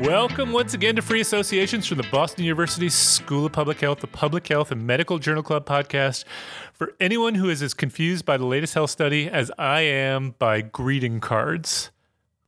Welcome once again to Free Associations from the Boston University School of Public Health, the Public Health and Medical Journal Club podcast. For anyone who is as confused by the latest health study as I am by greeting cards.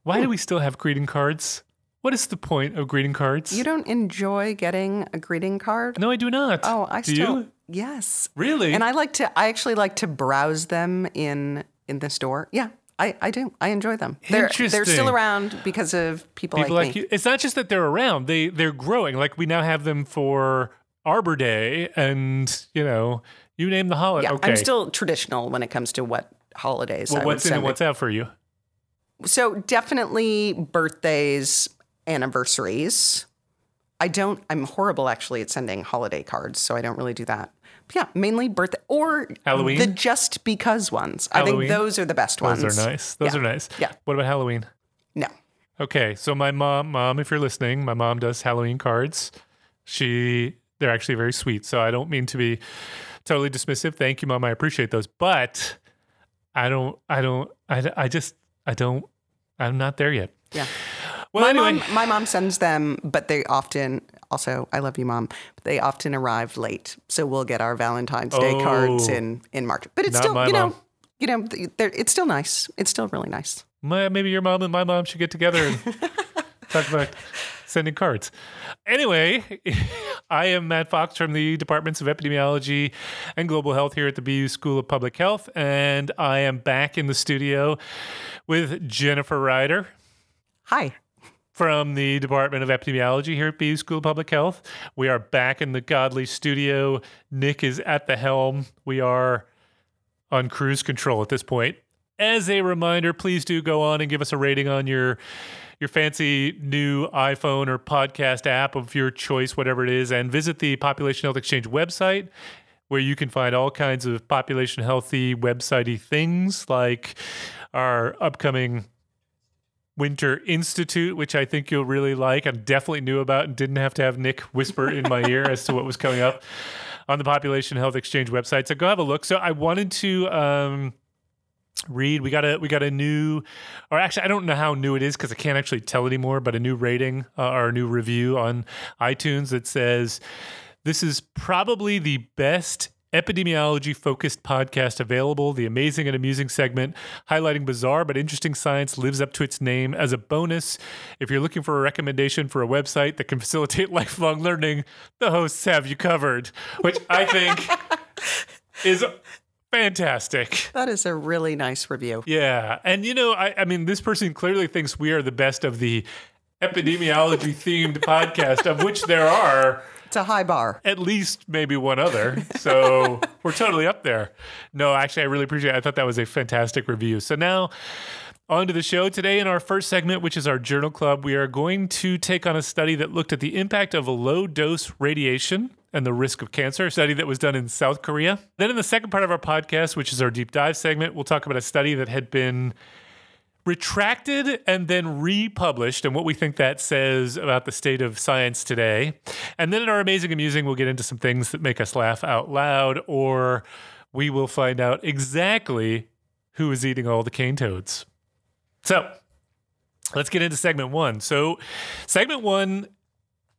Why do we still have greeting cards? What is the point of greeting cards? You don't enjoy getting a greeting card? no, I do not. Oh, I do still you? yes. Really? And I like to I actually like to browse them in in the store. Yeah. I, I do. I enjoy them. They're they're still around because of people, People like, like me. you. It's not just that they're around; they they're growing. Like we now have them for Arbor Day, and you know, you name the holiday. Yeah, okay. I'm still traditional when it comes to what holidays well, I what's in and what's out for you? So definitely birthdays, anniversaries. I don't. I'm horrible actually at sending holiday cards, so I don't really do that. Yeah, mainly birthday or Halloween? The just because ones. I think those are the best ones. Those are nice. Those Yeah. are nice. Yeah. What about Halloween? No. Okay, so my mom, mom, if you're listening, my mom does Halloween cards. She, they're actually very sweet. So I don't mean to be totally dismissive. Thank you, mom. I appreciate those, but I don't, I don't, I, I just, I don't, I'm not there yet. Yeah. Well, my anyway, mom, my mom sends them, but they often also I love you, mom. But they often arrive late, so we'll get our Valentine's Day cards Oh. in in March. But it's still, you know, mom. you know, they're, it's still nice. It's still really nice. my, maybe your mom and my mom should get together and talk about sending cards. Anyway, I am Matt Fox from the Departments of Epidemiology and Global Health here at the BU School of Public Health, and I am back in the studio with Jennifer Ryder Hi. From the Department of Epidemiology here at BU School of Public Health. We are back in the Godly studio. Nick is at the helm. We are on cruise control at this point. As a reminder, please do go on and give us a rating on your your fancy new iPhone or podcast app of your choice, whatever it is, and visit the Population Health Exchange website where you can find all kinds of population healthy websitey things like our upcoming Winter Institute, which I think you'll really like and definitely knew about and didn't have to have Nick whisper in my ear as to what was coming up on the Population Health Exchange website. So go have a look. So I wanted to um, read. We got a we got a new, or actually I don't know how new it is because I can't actually tell anymore. But a new rating uh, or a new review on iTunes that says this is probably the best epidemiology focused podcast available. The amazing and amusing segment highlighting bizarre but interesting science lives up to its name. As a bonus, if you're looking for a recommendation for a website that can facilitate lifelong learning, the hosts have you covered, which I think is fantastic. That is a really nice review. Yeah. And, you know, I, I mean, this person clearly thinks we are the best of the epidemiology themed podcast, of which there are It's a high bar. at least maybe one other. So we're totally up there. No, actually, I really appreciate it. I thought that was a fantastic review. So now, on to the show today in our first segment, which is our journal club. We are going to take on a study that looked at the impact of low dose radiation and the risk of cancer, a study that was done in South Korea. Then, in the second part of our podcast, which is our deep dive segment, we'll talk about a study that had been retracted and then republished and what we think that says about the state of science today. And then in our amazing amusing, we'll get into some things that make us laugh out loud, or we will find out exactly who is eating all the cane toads. So let's get into segment one. So, segment one,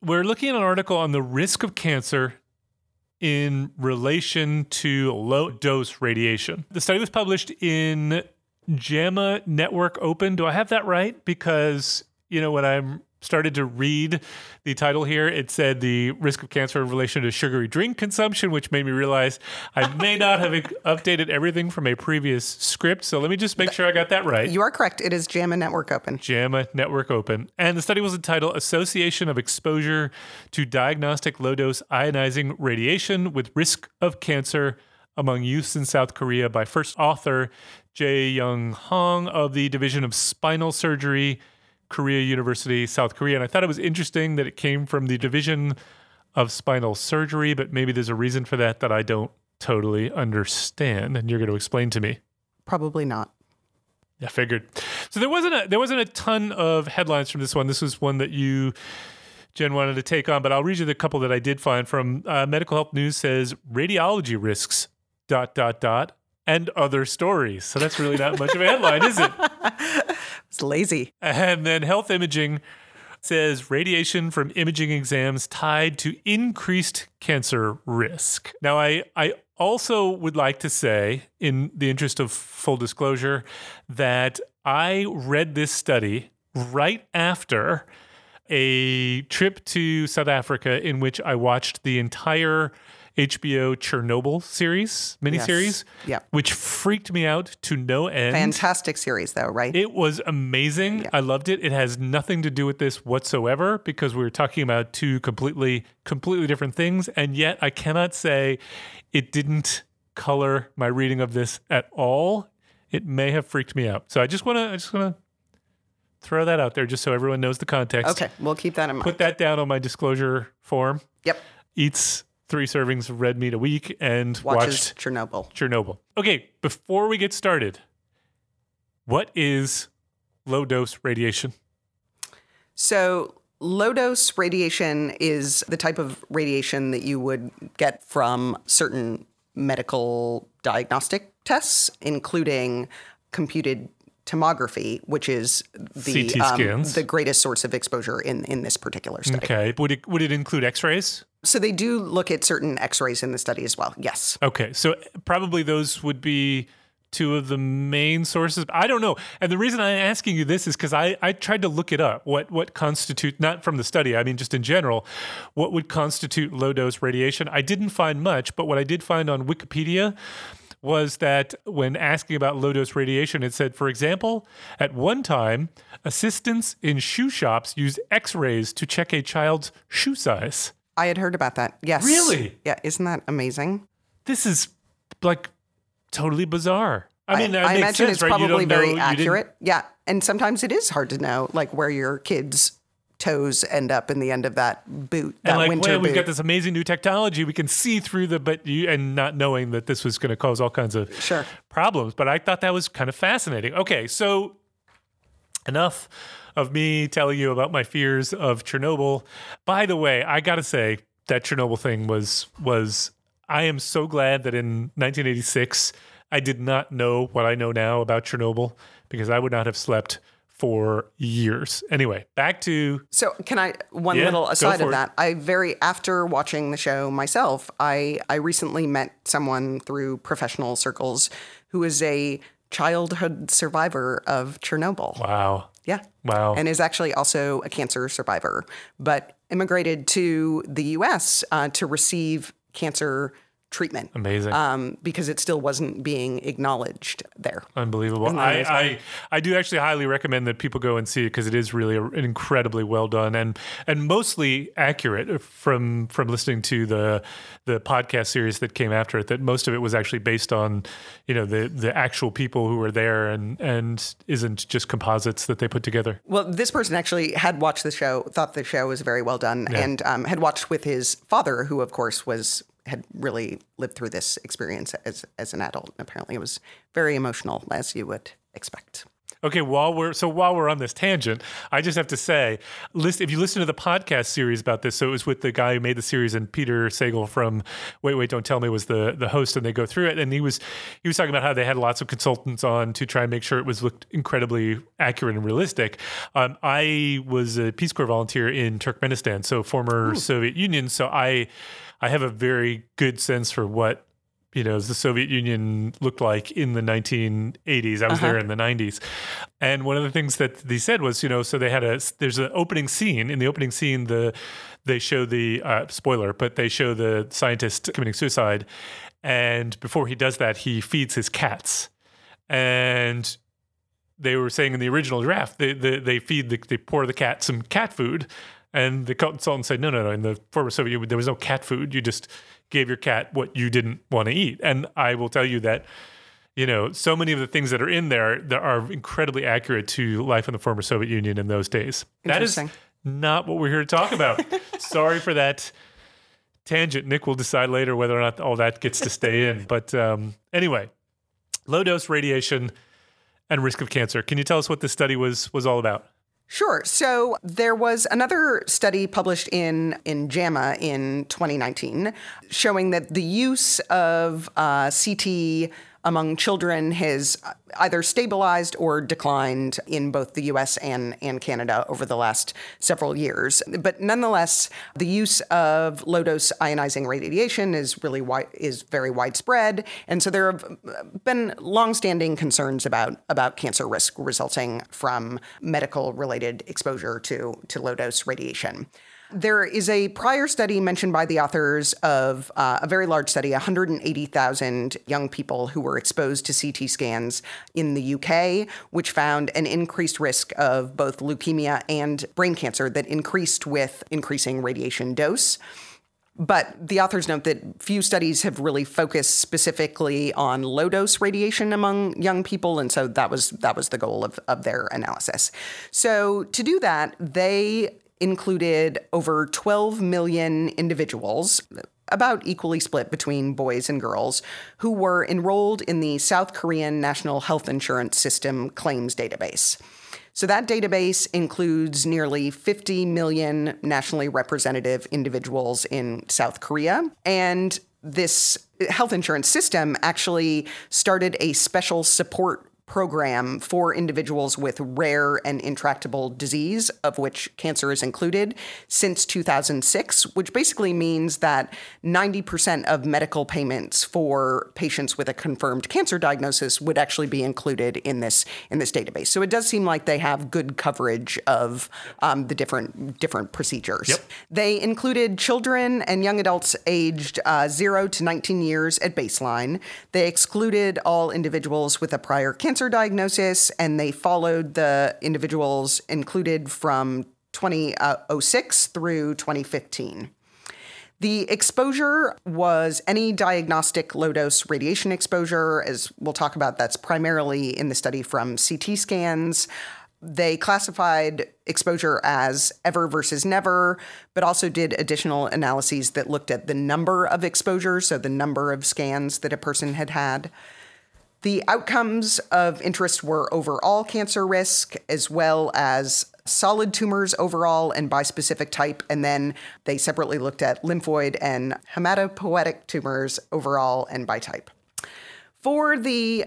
we're looking at an article on the risk of cancer in relation to low dose radiation. The study was published in JAMA Network Open. Do I have that right? Because, you know, when I'm started to read the title here, it said the risk of cancer in relation to sugary drink consumption, which made me realize I may not have updated everything from a previous script. So let me just make sure I got that right. You are correct. It is JAMA Network Open. JAMA Network Open. And the study was entitled Association of Exposure to Diagnostic Low Dose Ionizing Radiation with Risk of Cancer Among Youths in South Korea by first author Jae Young Hong of the Division of Spinal Surgery, Korea University, South Korea. And I thought it was interesting that it came from the Division of Spinal Surgery, but maybe there's a reason for that that I don't totally understand. And you're going to explain to me. Probably not. I figured. So there wasn't a there wasn't a ton of headlines from this one. This was one that you, Jen, wanted to take on, but I'll read you the couple that I did find from uh, Medical Health News. Says radiology risks dot dot dot and other stories. So that's really not much of a headline, is it? It's lazy. And then health imaging says radiation from imaging exams tied to increased cancer risk. Now, I, I also would like to say, in the interest of full disclosure, that I read this study right after a trip to South Africa in which I watched the entire HBO Chernobyl series, miniseries, Yeah. which freaked me out to no end. Fantastic series, though, right? It was amazing. I loved it. It has nothing to do with this whatsoever because we were talking about two completely, completely different things. And yet I cannot say it didn't color my reading of this at all. It may have freaked me out. So I just want to, I just want to throw that out there just so everyone knows the context. okay, we'll keep that in mind. Put that down on my disclosure form. yep. Eats three servings of red meat a week and Watches watched Chernobyl. Chernobyl. Okay, before we get started, what is low dose radiation? So, low dose radiation is the type of radiation that you would get from certain medical diagnostic tests, including computed tomography, which is the CT um, scans. the greatest source of exposure in in this particular study. Okay. Would it would it include x-rays? So they do look at certain X-rays in the study as well. Yes. Okay. So probably those would be two of the main sources. I don't know. And the reason I'm asking you this is because I, I tried to look it up. What what constitute not from the study, I mean just in general, what would constitute low dose radiation? I didn't find much, but what I did find on Wikipedia was that when asking about low dose radiation, it said, for example, at one time, assistants in shoe shops used x rays to check a child's shoe size. I had heard about that. Yes. Really? Yeah. Isn't that amazing? This is like totally bizarre. I mean, that I makes imagine sense, it's right? Probably don't know- very accurate. Yeah. And sometimes it is hard to know, like where your kids' toes end up in the end of that boot, that And like, winter well, we've boot. got this amazing new technology. We can see through the, but you, and not knowing that this was going to cause all kinds of Sure. problems. But I thought that was kind of fascinating. Okay, so enough of me telling you about my fears of Chernobyl. By the way, I got to say that Chernobyl thing was was. I am so glad that in 1986 I did not know what I know now about Chernobyl because I would not have slept for years. Anyway, back to So can I one Yeah, little aside of it. that? I very after watching the show myself, I I recently met someone through professional circles who is a childhood survivor of Chernobyl. wow, Yeah. wow. And is actually also a cancer survivor, but immigrated to the US uh, to receive cancer treatment Amazing. um, because it still wasn't being acknowledged there. Unbelievable. I. I I do actually highly recommend that people go and see it because it is really a, an incredibly well done and and mostly accurate from from listening to the the podcast series that came after it. That most of it was actually based on you know the the actual people who were there and and isn't just composites that they put together. Well, this person actually had watched the show, thought the show was very well done, and um, had watched with his father, who of course was had really lived through this experience as as an adult. And apparently, it was very emotional, as you would expect. Okay, while we're so while we're on this tangent, I just have to say, list if you listen to the podcast series about this, so it was with the guy who made the series and Peter Sagal from Wait Wait Don't Tell Me was the the host, and they go through it, and he was he was talking about how they had lots of consultants on to try and make sure it was looked incredibly accurate and realistic. Um, I was a Peace Corps volunteer in Turkmenistan, so former Soviet Union, so I I have a very good sense for what you know, the Soviet Union looked like in the 1980s. I was there in the 90s. And one of the things that they said was, you know, so they had a, there's an opening scene. In the opening scene, the, they show the, uh, spoiler, but they show the scientist committing suicide. And before he does that, he feeds his cats. And they were saying in the original draft, they, they, they feed, the, they pour the cat some cat food. And the consultant said, no, no, no. In the former Soviet Union, there was no cat food. You just gave your cat what you didn't want to eat. And I will tell you that, you know, so many of the things that are in there that are incredibly accurate to life in the former Soviet Union in those days. That is not what we're here to talk about. Sorry for that tangent. Nick will decide later whether or not all that gets to stay in. But um, anyway, low dose radiation and risk of cancer. Can you tell us what this study was was all about? Sure. So there was another study published in in JAMA in 2019 showing that the use of uh, CT among children has either stabilized or declined in both the US and, and Canada over the last several years. But nonetheless, the use of low dose ionizing radiation is really wi- is very widespread. And so there have been longstanding concerns about, about cancer risk resulting from medical related exposure to, to low dose radiation. There is a prior study mentioned by the authors of uh, a very large study 180,000 young people who were exposed to CT scans in the UK, which found an increased risk of both leukemia and brain cancer that increased with increasing radiation dose. But the authors note that few studies have really focused specifically on low dose radiation among young people, and so that was that was the goal of, of their analysis. So to do that, they included over 12 million individuals, about equally split between boys and girls, who were enrolled in the South Korean National Health Insurance System claims database. So that database includes nearly 50 million nationally representative individuals in South Korea. And this health insurance system actually started a special support program for individuals with rare and intractable disease, of which cancer is included, since 2006, which basically means that 90% of medical payments for patients with a confirmed cancer diagnosis would actually be included in this in this database. So it does seem like they have good coverage of um, the different different procedures. Yep. They included children and young adults aged uh, 0 to 19 years at baseline. They excluded all individuals with a prior cancer cancer diagnosis, and they followed the individuals included from 2006 uh, through 2015. The exposure was any diagnostic low dose radiation exposure, as we'll talk about, that's primarily in the study from CT scans. They classified exposure as ever versus never, but also did additional analyses that looked at the number of exposures, so the number of scans that a person had had. The outcomes of interest were overall cancer risk, as well as solid tumors overall and by specific type. And then they separately looked at lymphoid and hematopoietic tumors overall and by type. For the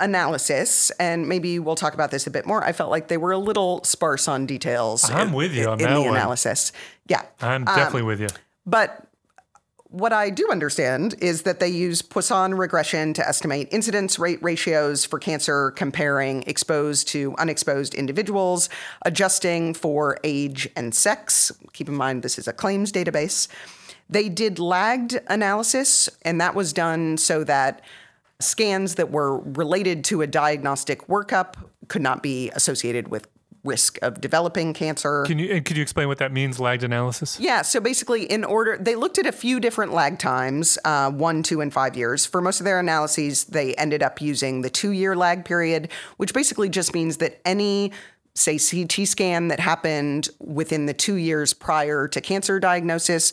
analysis, and maybe we'll talk about this a bit more. I felt like they were a little sparse on details. I'm in, with you on in that the one. analysis. Yeah, I'm definitely um, with you. But what I do understand is that they use Poisson regression to estimate incidence rate ratios for cancer, comparing exposed to unexposed individuals, adjusting for age and sex. Keep in mind, this is a claims database. They did lagged analysis, and that was done so that scans that were related to a diagnostic workup could not be associated with risk of developing cancer. Can you could you explain what that means, lagged analysis? Yeah, so basically, in order, they looked at a few different lag times, uh, one, two, and five years. For most of their analyses, they ended up using the two-year lag period, which basically just means that any say CT scan that happened within the two years prior to cancer diagnosis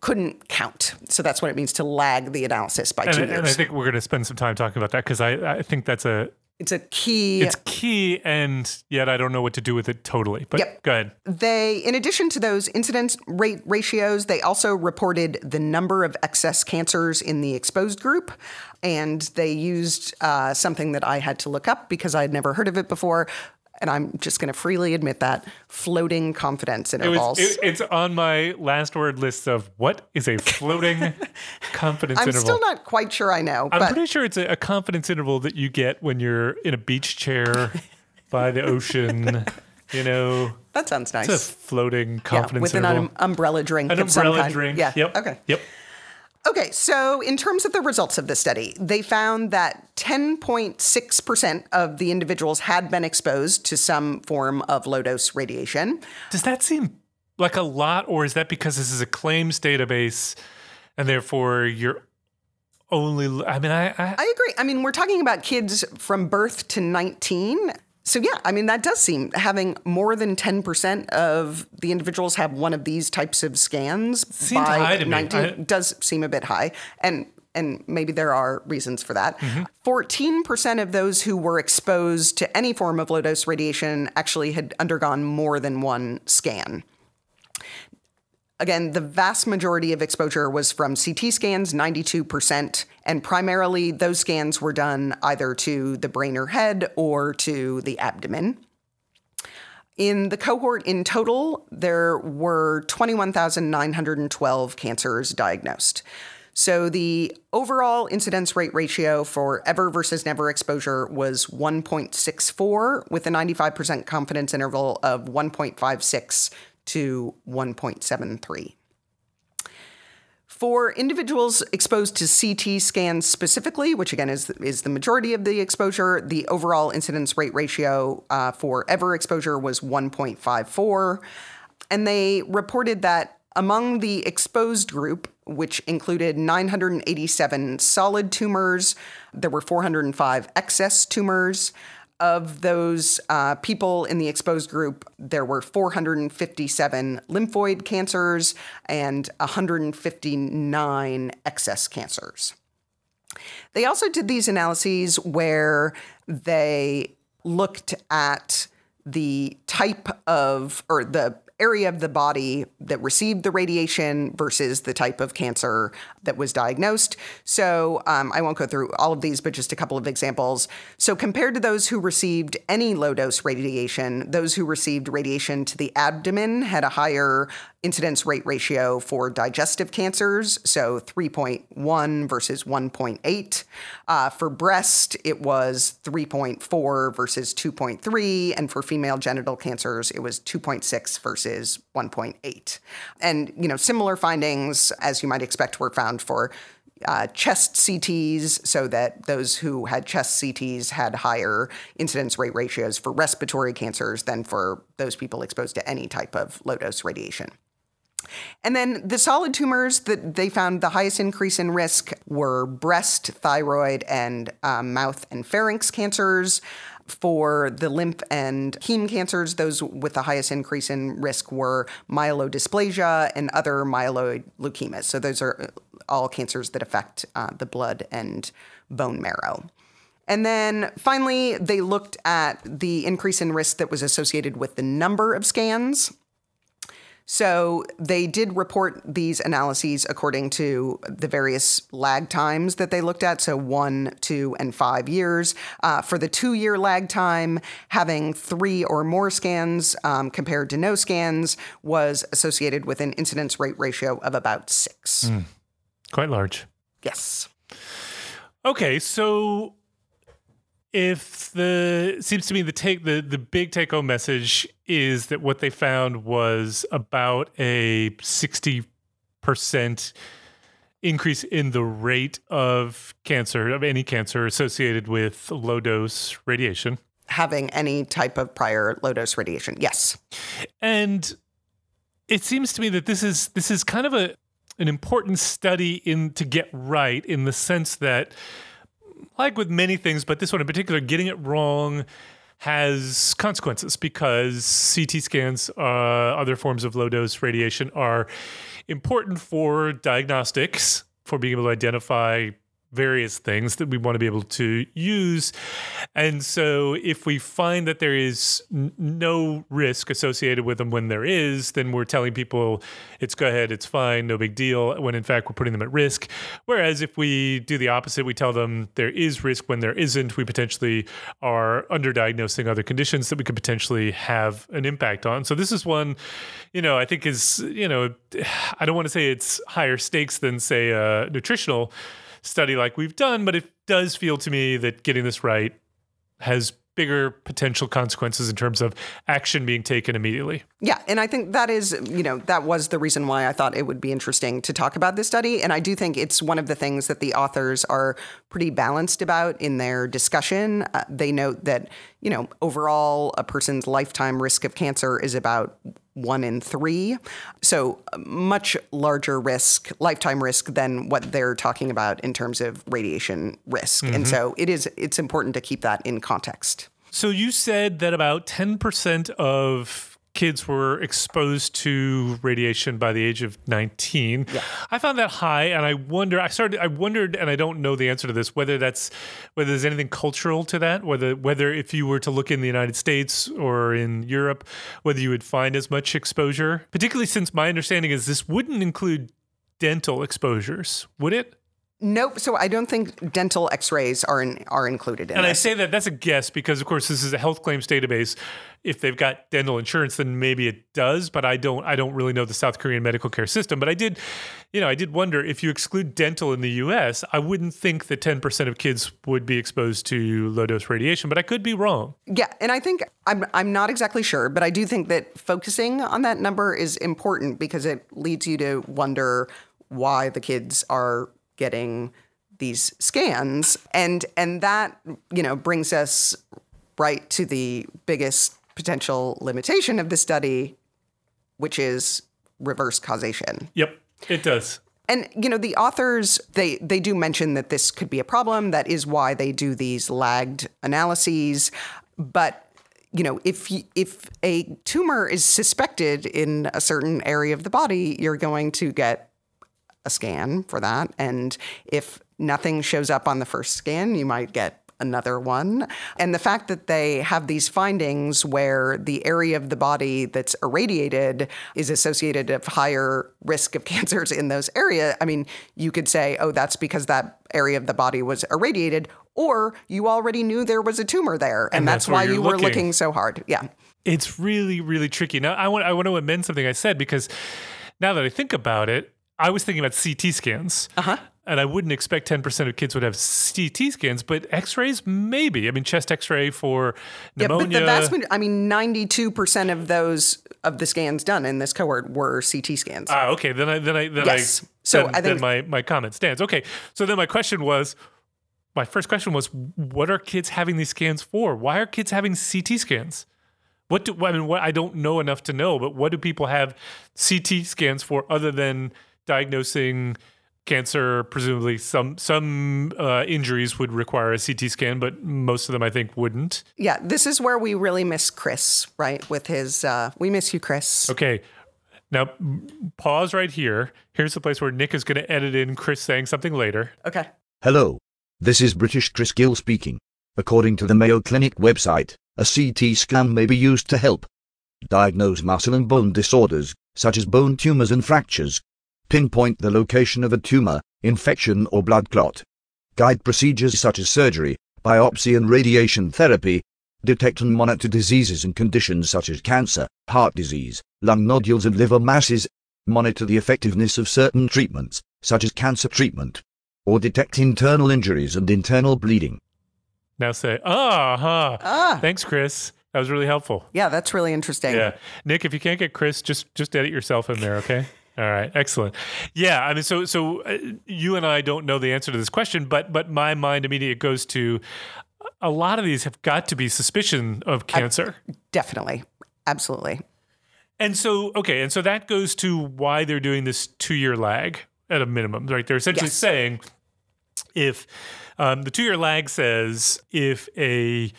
couldn't count. So that's what it means to lag the analysis by and, two years. And I think we're going to spend some time talking about that because I, I think that's a it's a key. It's key, and yet I don't know what to do with it totally. But yep. go ahead. They, in addition to those incidence rate ratios, they also reported the number of excess cancers in the exposed group. And they used uh, something that I had to look up because I had never heard of it before and I'm just going to freely admit that floating confidence intervals. It was, it, it's on my last word list of what is a floating confidence I'm interval. I'm still not quite sure I know. I'm pretty sure it's a, a, confidence interval that you get when you're in a beach chair by the ocean. You know, that sounds nice. It's a floating confidence yeah, with interval. an um, umbrella drink. An umbrella drink. Yeah. Yep. Okay. Yep. Okay, so in terms of the results of the study, they found that 10.6% of the individuals had been exposed to some form of low dose radiation. Does that seem like a lot, or is that because this is a claims database and therefore you're only. I mean, I. I, I agree. I mean, we're talking about kids from birth to 19. So yeah, I mean that does seem having more than ten percent of the individuals have one of these types of scans Seems by high to me. 19 I- does seem a bit high, and and maybe there are reasons for that. Mm-hmm. 14 percent of those who were exposed to any form of low dose radiation actually had undergone more than one scan. Again, the vast majority of exposure was from CT scans, 92%, and primarily those scans were done either to the brain or head or to the abdomen. In the cohort in total, there were 21,912 cancers diagnosed. So the overall incidence rate ratio for ever versus never exposure was 1.64 with a 95% confidence interval of 1.56 to 1.73. For individuals exposed to CT scans specifically, which again is, is the majority of the exposure, the overall incidence rate ratio uh, for ever exposure was 1.54. And they reported that among the exposed group, which included 987 solid tumors, there were 405 excess tumors. Of those uh, people in the exposed group, there were 457 lymphoid cancers and 159 excess cancers. They also did these analyses where they looked at the type of, or the area of the body that received the radiation versus the type of cancer that was diagnosed. So um, I won't go through all of these, but just a couple of examples. So compared to those who received any low dose radiation, those who received radiation to the abdomen had a higher incidence rate ratio for digestive cancers, so 3.1 versus 1.8. Uh, for breast, it was 3.4 versus 2.3. And for female genital cancers, it was 2.6 versus 1.8. And, you know, similar findings, as you might expect, were found for uh, chest CTs, so that those who had chest CTs had higher incidence rate ratios for respiratory cancers than for those people exposed to any type of low dose radiation. And then the solid tumors that they found the highest increase in risk were breast, thyroid, and um, mouth and pharynx cancers. For the lymph and heme cancers, those with the highest increase in risk were myelodysplasia and other myeloid leukemias. So those are all cancers that affect uh, the blood and bone marrow. And then finally, they looked at the increase in risk that was associated with the number of scans. So they did report these analyses according to the various lag times that they looked at. So one, two, and five years. Uh, for the two year lag time, having three or more scans um, compared to no scans was associated with an incidence rate ratio of about six. Mm, quite large. Yes. Okay, so if the seems to me the take the the big take home message is that what they found was about a 60% increase in the rate of cancer of any cancer associated with low dose radiation. Having any type of prior low dose radiation yes. And it seems to me that this is this is kind of a an important study in to get right in the sense that like with many things, but this one in particular, getting it wrong has consequences because CT scans, uh, other forms of low dose radiation, are important for diagnostics, for being able to identify various things that we want to be able to use. And so, if we find that there is n- no risk associated with them when there is, then we're telling people it's go ahead, it's fine, no big deal, when in fact we're putting them at risk. Whereas if we do the opposite, we tell them there is risk when there isn't, we potentially are underdiagnosing other conditions that we could potentially have an impact on. So, this is one, you know, I think is, you know, I don't want to say it's higher stakes than, say, a nutritional study like we've done, but it does feel to me that getting this right has bigger potential consequences in terms of action being taken immediately. Yeah, and I think that is, you know, that was the reason why I thought it would be interesting to talk about this study. And I do think it's one of the things that the authors are pretty balanced about in their discussion. Uh, they note that, you know, overall, a person's lifetime risk of cancer is about one in three. So, much larger risk, lifetime risk than what they're talking about in terms of radiation risk. Mm-hmm. And so, it is it's important to keep that in context. So, you said that about 10% of kids were exposed to radiation by the age of 19. Yeah. I found that high and I wonder I started I wondered and I don't know the answer to this whether that's whether there's anything cultural to that whether whether if you were to look in the United States or in Europe whether you would find as much exposure particularly since my understanding is this wouldn't include dental exposures would it Nope. So I don't think dental X-rays are in, are included in it. And I say that that's a guess because, of course, this is a health claims database. If they've got dental insurance, then maybe it does. But I don't. I don't really know the South Korean medical care system. But I did, you know, I did wonder if you exclude dental in the U.S., I wouldn't think that ten percent of kids would be exposed to low dose radiation. But I could be wrong. Yeah, and I think I'm I'm not exactly sure, but I do think that focusing on that number is important because it leads you to wonder why the kids are getting these scans. And and that you know brings us right to the biggest potential limitation of the study which is reverse causation. Yep, it does. and you know the authors they they do mention that this could be a problem. That is why they do these lagged analyses. But you know if if a tumor is suspected in a certain area of the body you're going to get a scan for that and if nothing shows up on the first scan you might get another one and the fact that they have these findings where the area of the body that's irradiated is associated of higher risk of cancers in those area i mean you could say oh that's because that area of the body was irradiated or you already knew there was a tumor there and, And that's, that's why you were looking. looking so hard yeah It's really, really tricky. Now, I want I want to amend something I said because now that I think about it, I was thinking about CT scans. uh-huh And I wouldn't expect 10% of kids would have CT scans, but x rays, maybe. I mean, chest x ray for Yeah, pneumonia. but the vast majority, I mean, 92% of those, of the scans done in this cohort were CT scans. Ah, okay. Then I then I then Yes. I So then, I think- then my my comment stands. Okay. So then my question was, my first question was, what are kids having these scans for? Why are kids having CT scans? What do I mean? What I don't know enough to know, but what do people have CT scans for other than diagnosing cancer? Presumably, some some uh, injuries would require a CT scan, but most of them I think wouldn't. yeah, this is where we really miss Chris, right? With his, uh, we miss you, Chris. Okay. Now, pause right here. Here's the place where Nick is going to edit in Chris saying something later. Okay. Hello. This is British Chris Gill speaking. According to the Mayo Clinic website, a CT scan may be used to help diagnose muscle and bone disorders, such as bone tumors and fractures, pinpoint the location of a tumor, infection or blood clot, guide procedures such as surgery, biopsy and radiation therapy, detect and monitor diseases and conditions such as cancer, heart disease, lung nodules and liver masses, monitor the effectiveness of certain treatments, such as cancer treatment, or detect internal injuries and internal bleeding. Now say, ah, huh. Ah. Thanks, Chris. That was really helpful. Yeah, that's really interesting. Yeah. Nick, if you can't get Chris, just just edit yourself in there, okay? All right, excellent. Yeah, I mean, so so uh, you and I don't know the answer to this question, but but my mind immediately goes to a lot of these have got to be suspicion of cancer. Definitely. Absolutely. And so, okay, and so that goes to why they're doing this two year lag at a minimum, right? They're essentially Yes. saying if um, the two year lag says if a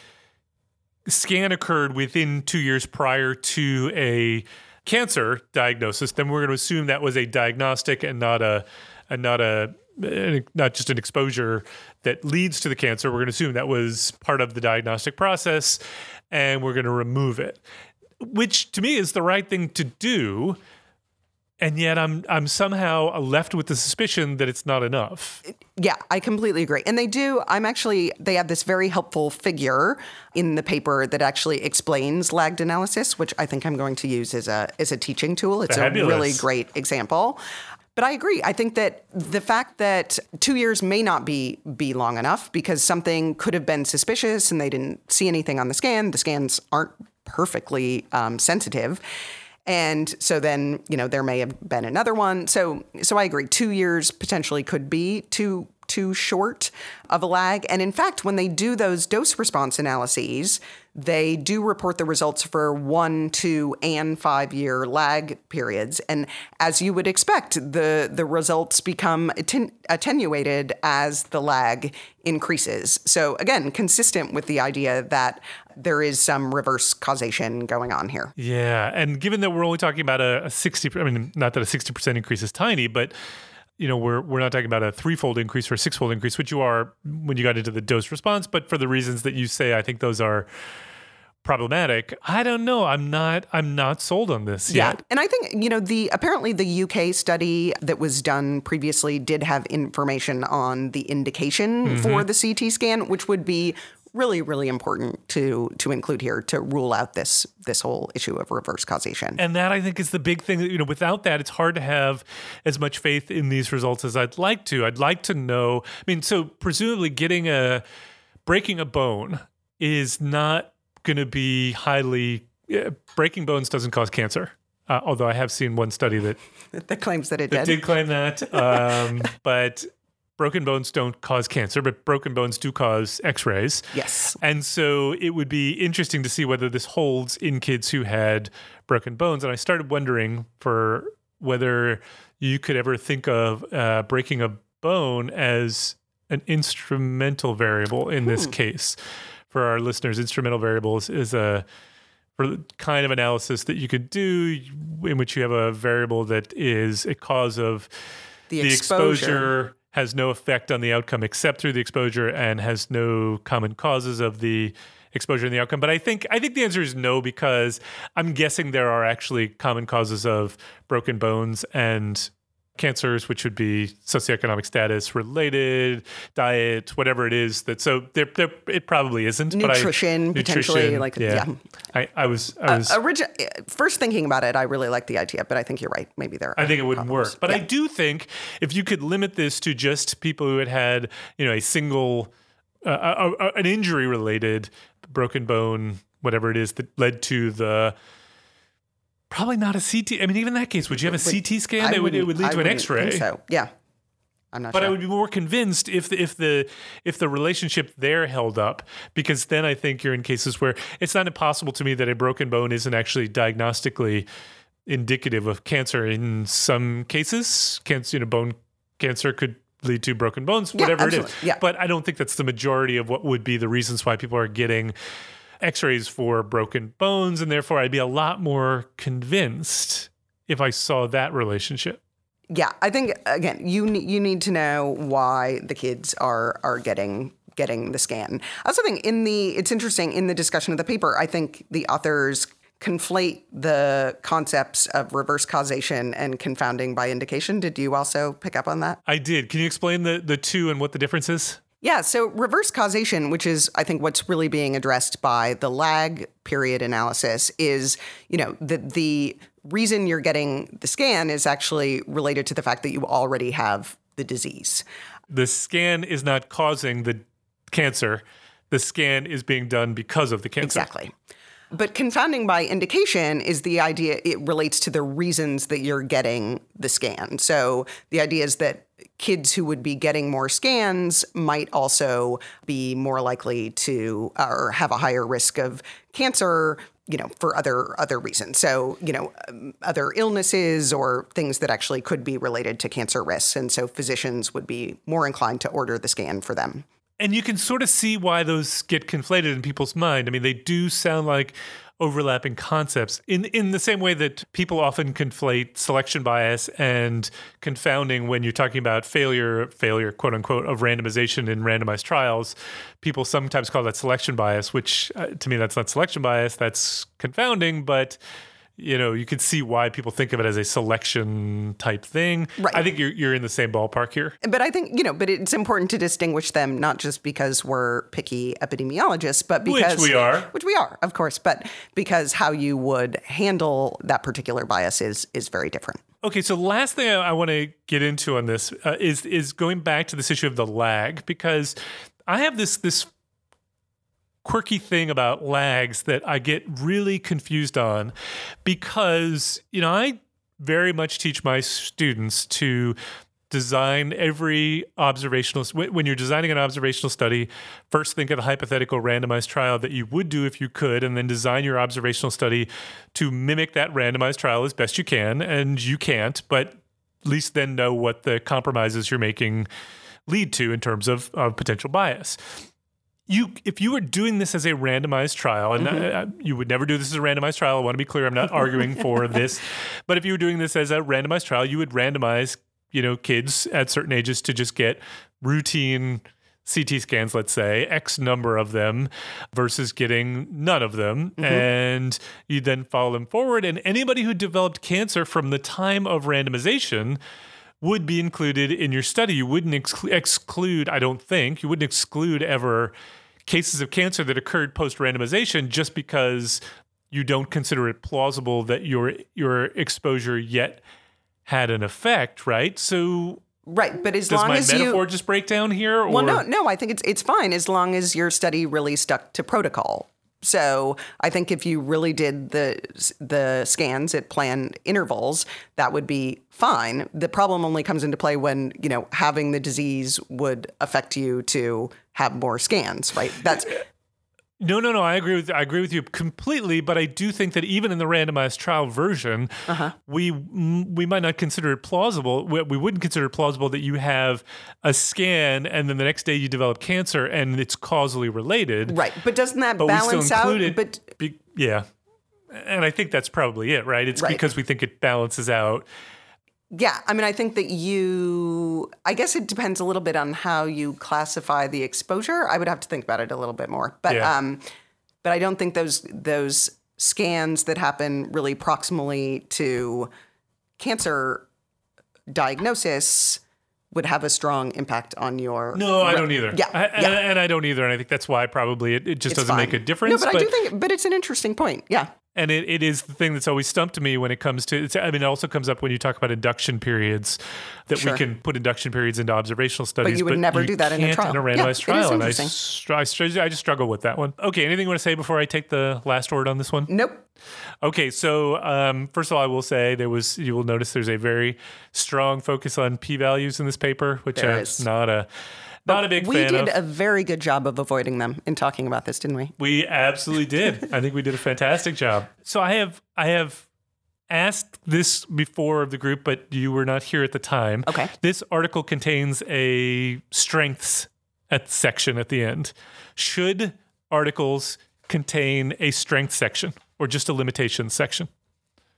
scan occurred within two years prior to a cancer diagnosis, then we're going to assume that was a diagnostic and not a and not a eh, not just an exposure that leads to the cancer. We're going to assume that was part of the diagnostic process, and we're going to remove it, which to me is the right thing to do. And yet, I'm I'm somehow left with the suspicion that it's not enough. Yeah, I completely agree. And they do, I'm actually, they have this very helpful figure in the paper that actually explains lagged analysis, which I think I'm going to use as a, as a teaching tool. It's Fabulous. a really great example. But I agree. I think that the fact that two years may not be be long enough because something could have been suspicious and they didn't see anything on the scan. The scans aren't perfectly um, sensitive, and so then you know there may have been another one. So so I agree. Two years potentially could be too too short of a lag. And in fact, when they do those dose response analyses, they do report the results for one, two, and five year lag periods. And as you would expect, the, the results become atten- attenuated as the lag increases. So, again, consistent with the idea that there is some reverse causation going on here. Yeah. And given that we're only talking about a, a 60, I mean, not that a 60% increase is tiny, but you know, we're we're not talking about a threefold increase or a sixfold increase, which you are when you got into the dose response, but for the reasons that you say, I think those are problematic. I don't know. I'm not I'm not sold on this Yeah. yet. And I think, you know, the apparently the UK study that was done previously did have information on the indication mm-hmm. for the CT scan, which would be really, really important to to include here to rule out this this whole issue of reverse causation. And that I think is the big thing. that, You know, without that, it's hard to have as much faith in these results as I'd like to. I'd like to know. I mean, so presumably getting a breaking a bone is not going to be highly. yeah, breaking bones doesn't cause cancer. Uh, although I have seen one study that that claims that it that did. did claim that. Um, but broken bones don't cause cancer, but broken bones do cause X-rays. Yes. And so it would be interesting to see whether this holds in kids who had broken bones. And I started wondering for whether you could ever think of uh, breaking a bone as an instrumental variable in this case. For our listeners, instrumental variables is a for kind of analysis that you could do in which you have a variable that is a cause of The the exposure. exposure has no effect on the outcome except through the exposure and has no common causes of the exposure and the outcome. But i think i think the answer is no because i'm guessing there are actually common causes of broken bones and cancers which would be socioeconomic status related diet whatever it is that so there, there it probably isn't but I- Nutrition, potentially, like, yeah. I, I was i was Origi- first thinking about it, I really like the idea, but I think you're right. Maybe there. Are I think it wouldn't problems. work. But I do think if you could limit this to just people who had had, you know, a single, uh, uh, uh, an injury related broken bone, whatever it is that led to the. Probably not a CT. I mean, even in that case, would you have a CT scan? I That would it wouldn't- lead I to an X-ray. think So yeah, I'm not But sure. I would be more convinced if the, if the if the relationship there held up, because then I think you're in cases where it's not impossible to me that a broken bone isn't actually diagnostically indicative of cancer. In some cases, cancer, you know, bone cancer could lead to broken bones, Yeah, whatever it is. Yeah. But I don't think that's the majority of what would be the reasons why people are getting X-rays for broken bones, and therefore I'd be a lot more convinced if I saw that relationship. yeah, I think again, you you need to know why the kids are are getting getting the scan. I also think in the it's interesting in the discussion of the paper. I think the authors conflate the concepts of reverse causation and confounding by indication. Did you also pick up on that? I did. Can you explain the the two and what the difference is? Yeah, so reverse causation, which is I think what's really being addressed by the lag period analysis is, you know, the the reason you're getting the scan is actually related to the fact that you already have the disease. the scan is not causing the cancer. The scan is being done because of the cancer. Exactly. But confounding by indication is the idea it relates to the reasons that you're getting the scan. So the idea is that kids who would be getting more scans might also be more likely to or have a higher risk of cancer you know for other other reasons. So you know um, other illnesses or things that actually could be related to cancer risks. And so physicians would be more inclined to order the scan for them And you can sort of see why those get conflated in people's mind. I mean, they do sound like overlapping concepts in in the same way that people often conflate selection bias and confounding when you're talking about failure failure quote unquote of randomization in randomized trials people sometimes call that selection bias which uh, to me that's not selection bias that's confounding but you know you can see why people think of it as a selection type thing Right. i think you're, you're in the same ballpark here but I think you know, but it's important to distinguish them not just because we're picky epidemiologists, but Which because we are. which we are, of course, but because how you would handle that particular bias is is very different. Okay, so last thing I, I want to get into on this uh, is is going back to this issue of the lag because I have this this quirky thing about lags that I get really confused on because you know I very much teach my students to design every observational when you're designing an observational study first think of a hypothetical randomized trial that you would do if you could and then design your observational study to mimic that randomized trial as best you can and you can't but at least then know what the compromises you're making lead to in terms of, of potential bias you if you were doing this as a randomized trial and uh, you would never do this as a randomized trial i want to be clear i'm not arguing for this but if you were doing this as a randomized trial you would randomize you know kids at certain ages to just get routine CT scans, let's say, X number of them versus getting none of them. And you then follow them forward. And anybody who developed cancer from the time of randomization would be included in your study. You wouldn't exclu- exclude, I don't think, you wouldn't exclude ever cases of cancer that occurred post randomization just because you don't consider it plausible that your your exposure yet had an effect, right? So Right, but as does long my as metaphor you just break down here? Or Well, no, no, I think it's it's fine as long as your study really stuck to protocol. So I think if you really did the the scans at planned intervals, that would be fine. The problem only comes into play when you know having the disease would affect you to have more scans. Right? That's No, no, no. I agree with I agree with you completely. But I do think that even in the randomized trial version, Uh-huh. we we might not consider it plausible. We, we wouldn't consider it plausible that you have a scan and then the next day you develop cancer and it's causally related. right. But doesn't that But we balance still out? But be- yeah, and I think that's probably it, right? It's Right. because we think it balances out. Yeah, I mean, I think that you, I guess it depends a little bit on how you classify the exposure. I would have to think about it a little bit more, but Yeah. um, but I don't think those those scans that happen really proximally to cancer diagnosis would have a strong impact on your. No, I don't either. Yeah, I, and, yeah. and I don't either. And I think that's why probably it, it just It's doesn't make a difference. No, but, I do think, but it's an interesting point. Yeah, and it, it is the thing that's always stumped me when it comes to it's, I mean it also comes up when you talk about induction periods that Sure. we can put induction periods into observational studies but you would never do that in a trial. in a randomized is trial and I, str- I, str- I just struggle with that one okay anything you want to say before I take the last word on this one nope. Okay, so um, first of all, I will say there was. You will notice there's a very strong focus on p-values in this paper, which There is. not a not a big We fan did of. a very good job of avoiding them in talking about this, didn't we? we absolutely did. I think we did a fantastic job. So I have I have asked this before of the group, but you were not here at the time. Okay. This article contains a strengths at section at the end. Should articles contain a strength section or just a limitations section?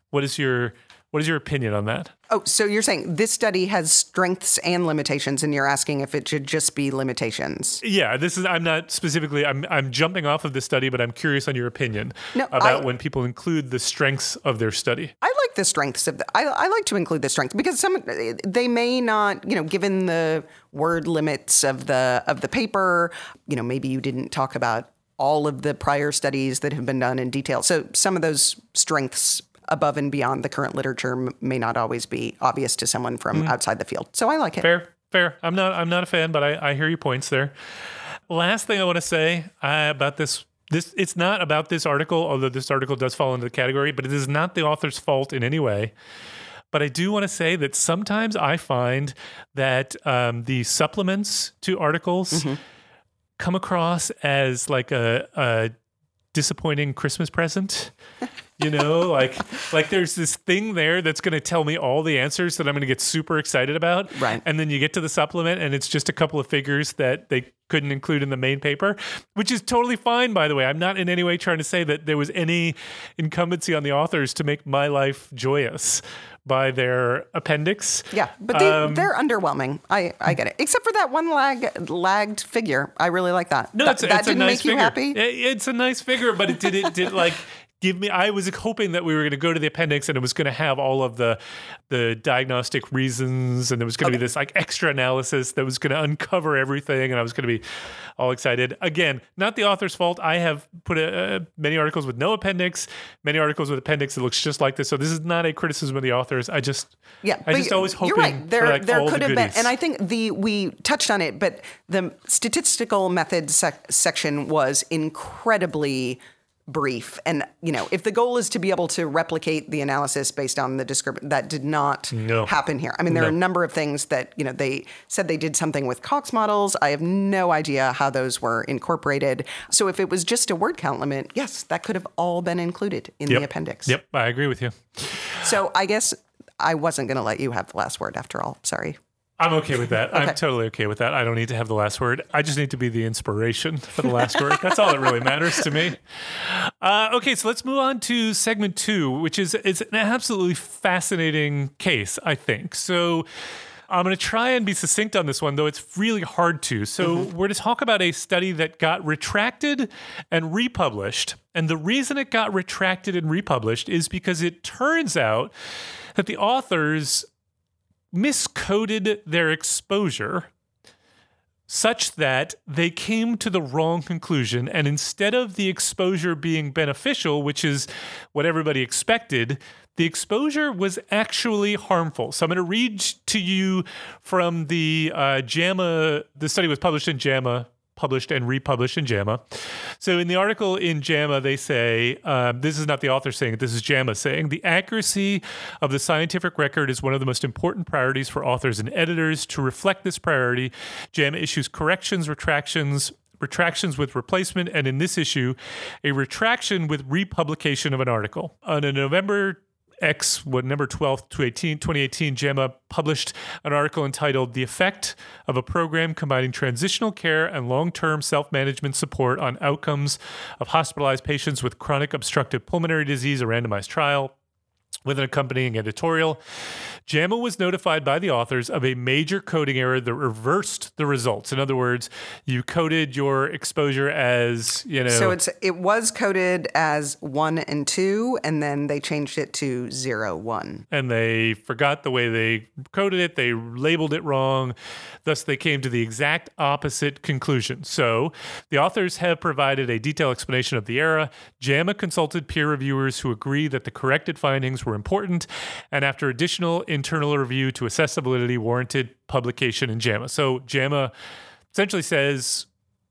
What is your what is your opinion on that? Oh, so you're saying this study has strengths and limitations, and you're asking if it should just be limitations? Yeah, this is I'm not specifically I'm I'm jumping off of this study, but I'm curious on your opinion No, about I- when people include the strengths of their study. I like the strengths of the. I, I like to include the strengths because some they may not, you know, given the word limits of the of the paper, you know, maybe you didn't talk about all of the prior studies that have been done in detail. So some of those strengths above and beyond the current literature m- may not always be obvious to someone from outside the field. So I like it. Fair, fair. I'm not I'm not a fan, but I, I hear your points there. Last thing I want to say uh, about this this it's not about this article, although this article does fall into the category, but it is not the author's fault in any way. But I do want to say that sometimes I find that um, the supplements to articles come across as like a, a disappointing Christmas present. You know, like like there's this thing there that's going to tell me all the answers that I'm going to get super excited about. Right. And then you get to the supplement and it's just a couple of figures that they couldn't include in the main paper, which is totally fine by the way. I'm not in any way trying to say that there was any incumbency on the authors to make my life joyous by their appendix. Yeah, but they, Um, they're underwhelming. I, I get it. Except for that one lag lagged figure. I really like that. No, That- it's, a- that it's didn't nice make you figure. happy. It- It's a nice figure, but it did it did like give me. I was hoping that we were going to go to the appendix and it was going to have all of the the diagnostic reasons, and there was going to be this like extra analysis that was going to uncover everything, and I was going to be all excited. Again, not the author's fault. I have put a, uh, many articles with no appendix, many articles with appendix that looks just like this. So this is not a criticism of the authors. I just Yeah, I just always hoping you're right. There, like there could the have been, and I think the we touched on it, but the statistical methods sec- section was incredibly brief. And, you know, if the goal is to be able to replicate the analysis based on the description, that did not No. happen here. I mean, there are a number of things that, you know, they said they did something with Cox models. I have no idea how those were incorporated. So if it was just a word count limit, yes, that could have all been included in Yep. the appendix. Yep, I agree with you. So I guess I wasn't going to let you have the last word after all. Sorry. I'm okay with that. I'm totally okay with that. I don't need to have the last word. I just need to be the inspiration for the last word. That's all that really matters to me. Uh, okay, so let's move on to segment two, which is it's an absolutely fascinating case, I think. So. I'm going to try and be succinct on this one, though it's really hard to. So, we're to talk about a study that got retracted and republished. And the reason it got retracted and republished is because it turns out that the authors miscoded their exposure such that they came to the wrong conclusion. And instead of the exposure being beneficial, which is what everybody expected, the exposure was actually harmful. So I'm going to read to you from the uh, JAMA, the study was published in JAMA. Published and republished in JAMA. So, in the article in JAMA, they say um, this is not the author saying it, this is JAMA saying the accuracy of the scientific record is one of the most important priorities for authors and editors. To reflect this priority, JAMA issues corrections, retractions, retractions with replacement, and in this issue, a retraction with republication of an article. On a November X, what number 12th, 2018, 2018, JAMA published an article entitled The Effect of a Program Combining Transitional Care and Long Term Self Management Support on Outcomes of Hospitalized Patients with Chronic Obstructive Pulmonary Disease, a randomized trial with an accompanying editorial. JAMA was notified by the authors of a major coding error that reversed the results. In other words, you coded your exposure as, you know, So it's it was coded as one and two, and then they changed it to zero one. and they forgot the way they coded it. They labeled it wrong. Thus, they came to the exact opposite conclusion. So, the authors have provided a detailed explanation of the error. JAMA consulted peer reviewers who agree that the corrected findings were important, and after additional internal review to validity, warranted publication in JAMA. So, JAMA essentially says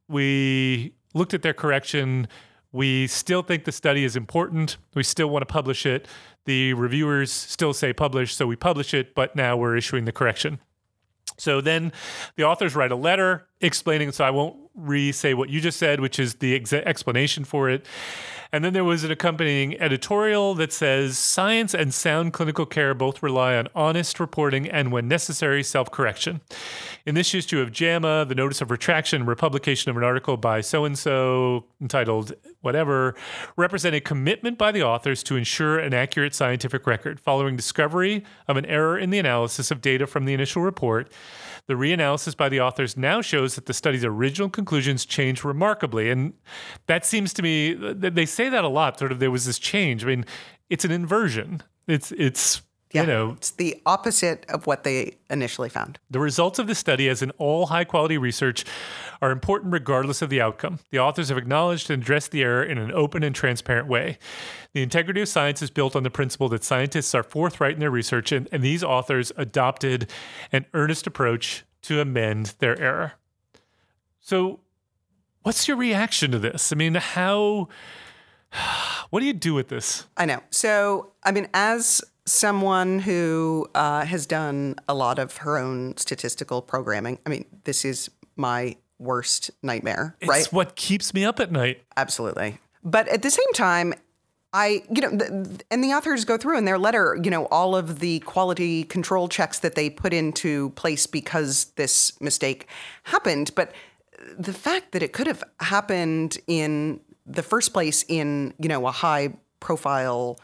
we looked at their correction. We still think the study is important. We still want to publish it. The reviewers still say publish, so we publish it, but now we're issuing the correction. So then the authors write a letter explaining, so I won't re say what you just said, which is the exa- explanation for it. And then there was an accompanying editorial that says science and sound clinical care both rely on honest reporting and, when necessary, self correction. In this issue of JAMA, the notice of retraction and republication of an article by so and so entitled whatever represent a commitment by the authors to ensure an accurate scientific record. Following discovery of an error in the analysis of data from the initial report, the reanalysis by the authors now shows that the study's original conclusions changed remarkably. And that seems to me, th- they say that a lot, sort of there was this change. I mean, it's an inversion. It's, it's, Yeah, you know, it's the opposite of what they initially found. the results of the study, as in all high quality research, are important regardless of the outcome. The authors have acknowledged and addressed the error in an open and transparent way. The integrity of science is built on the principle that scientists are forthright in their research, and, and these authors adopted an earnest approach to amend their error. So, what's your reaction to this? I mean, how. What do you do with this? I know. So, I mean, as someone who uh, has done a lot of her own statistical programming, I mean, this is my worst nightmare, It's right? what keeps me up at night. Absolutely. But at the same time, I, you know, th- and the authors go through in their letter, you know, all of the quality control checks that they put into place because this mistake happened. But the fact that it could have happened in the first place in, you know, a high profile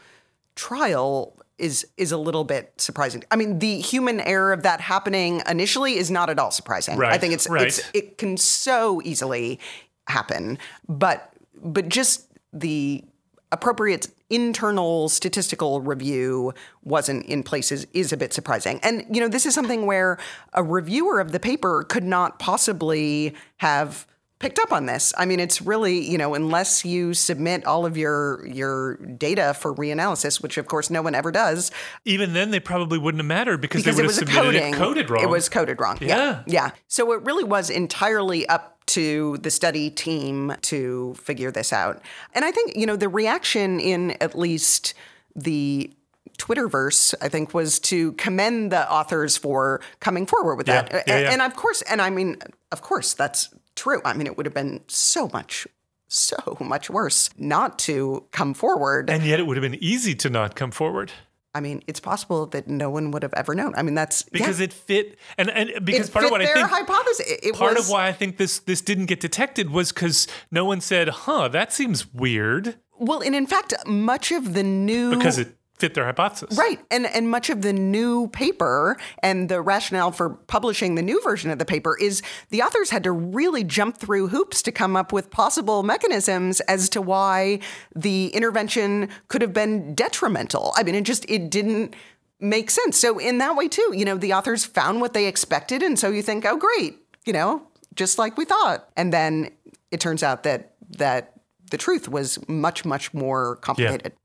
trial is is a little bit surprising. I mean, the human error of that happening initially is not at all surprising. I think it's right. it's it can so easily happen, but but just the appropriate internal statistical review wasn't in places is a bit surprising. And you know, this is something where a reviewer of the paper could not possibly have picked up on this. I mean, it's really, you know, unless you submit all of your your data for reanalysis, which of course no one ever does, Even then, they probably wouldn't have mattered because, because they would have submitted coding. it coded wrong. It was coded wrong. Yeah. Yeah. Yeah. So it really was entirely up to the study team to figure this out. And I think, you know, the reaction in at least the Twitterverse, I think, was to commend the authors for coming forward with Yeah, that. yeah, yeah. and of course, and I mean, of course, that's true. I mean, it would have been so much, so much worse not to come forward. And yet it would have been easy to not come forward I mean, it's possible that no one would have ever known. I mean, that's because yeah, it fit and and because it part of what I think hypothesis. It, it part was, of why I think this this didn't get detected was because no one said, "Huh, that seems weird," well, and in fact, much of the new because it fit their hypothesis. Right. And and much of the new paper and the rationale for publishing the new version of the paper is the authors had to really jump through hoops to come up with possible mechanisms as to why the intervention could have been detrimental. I mean, it just it didn't make sense. So in that way too, you know, the authors found what they expected and so you think, "Oh great, you know, just like we thought." And then it turns out that that the truth was much much more complicated. Yeah.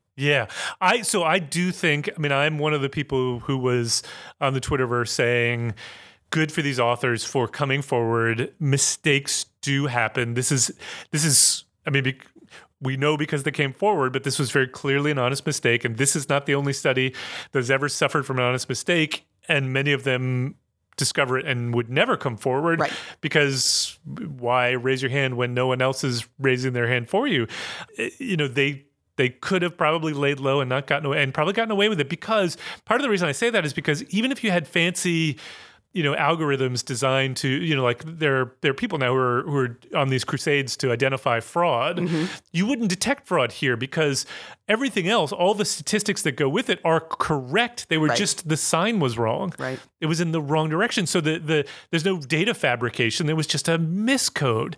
I so I do think I mean I'm one of the people who was on the Twitterverse saying good for these authors for coming forward. Mistakes do happen. This is this is I mean bec- we know because they came forward, but this was very clearly an honest mistake and this is not the only study that's ever suffered from an honest mistake and many of them discover it and would never come forward Right. because why raise your hand when no one else is raising their hand for you Eh, you know they they could have probably laid low and not gotten away and probably gotten away with it because part of the reason I say that is because even if you had fancy you know algorithms designed to you know like there there are people now who are who are on these crusades to identify fraud. Mm-hmm. you wouldn't detect fraud here because everything else all the statistics that go with it are correct. They were Right. just the sign was wrong. Right. it was in the wrong direction. So the the there's no data fabrication. There was just a miscode.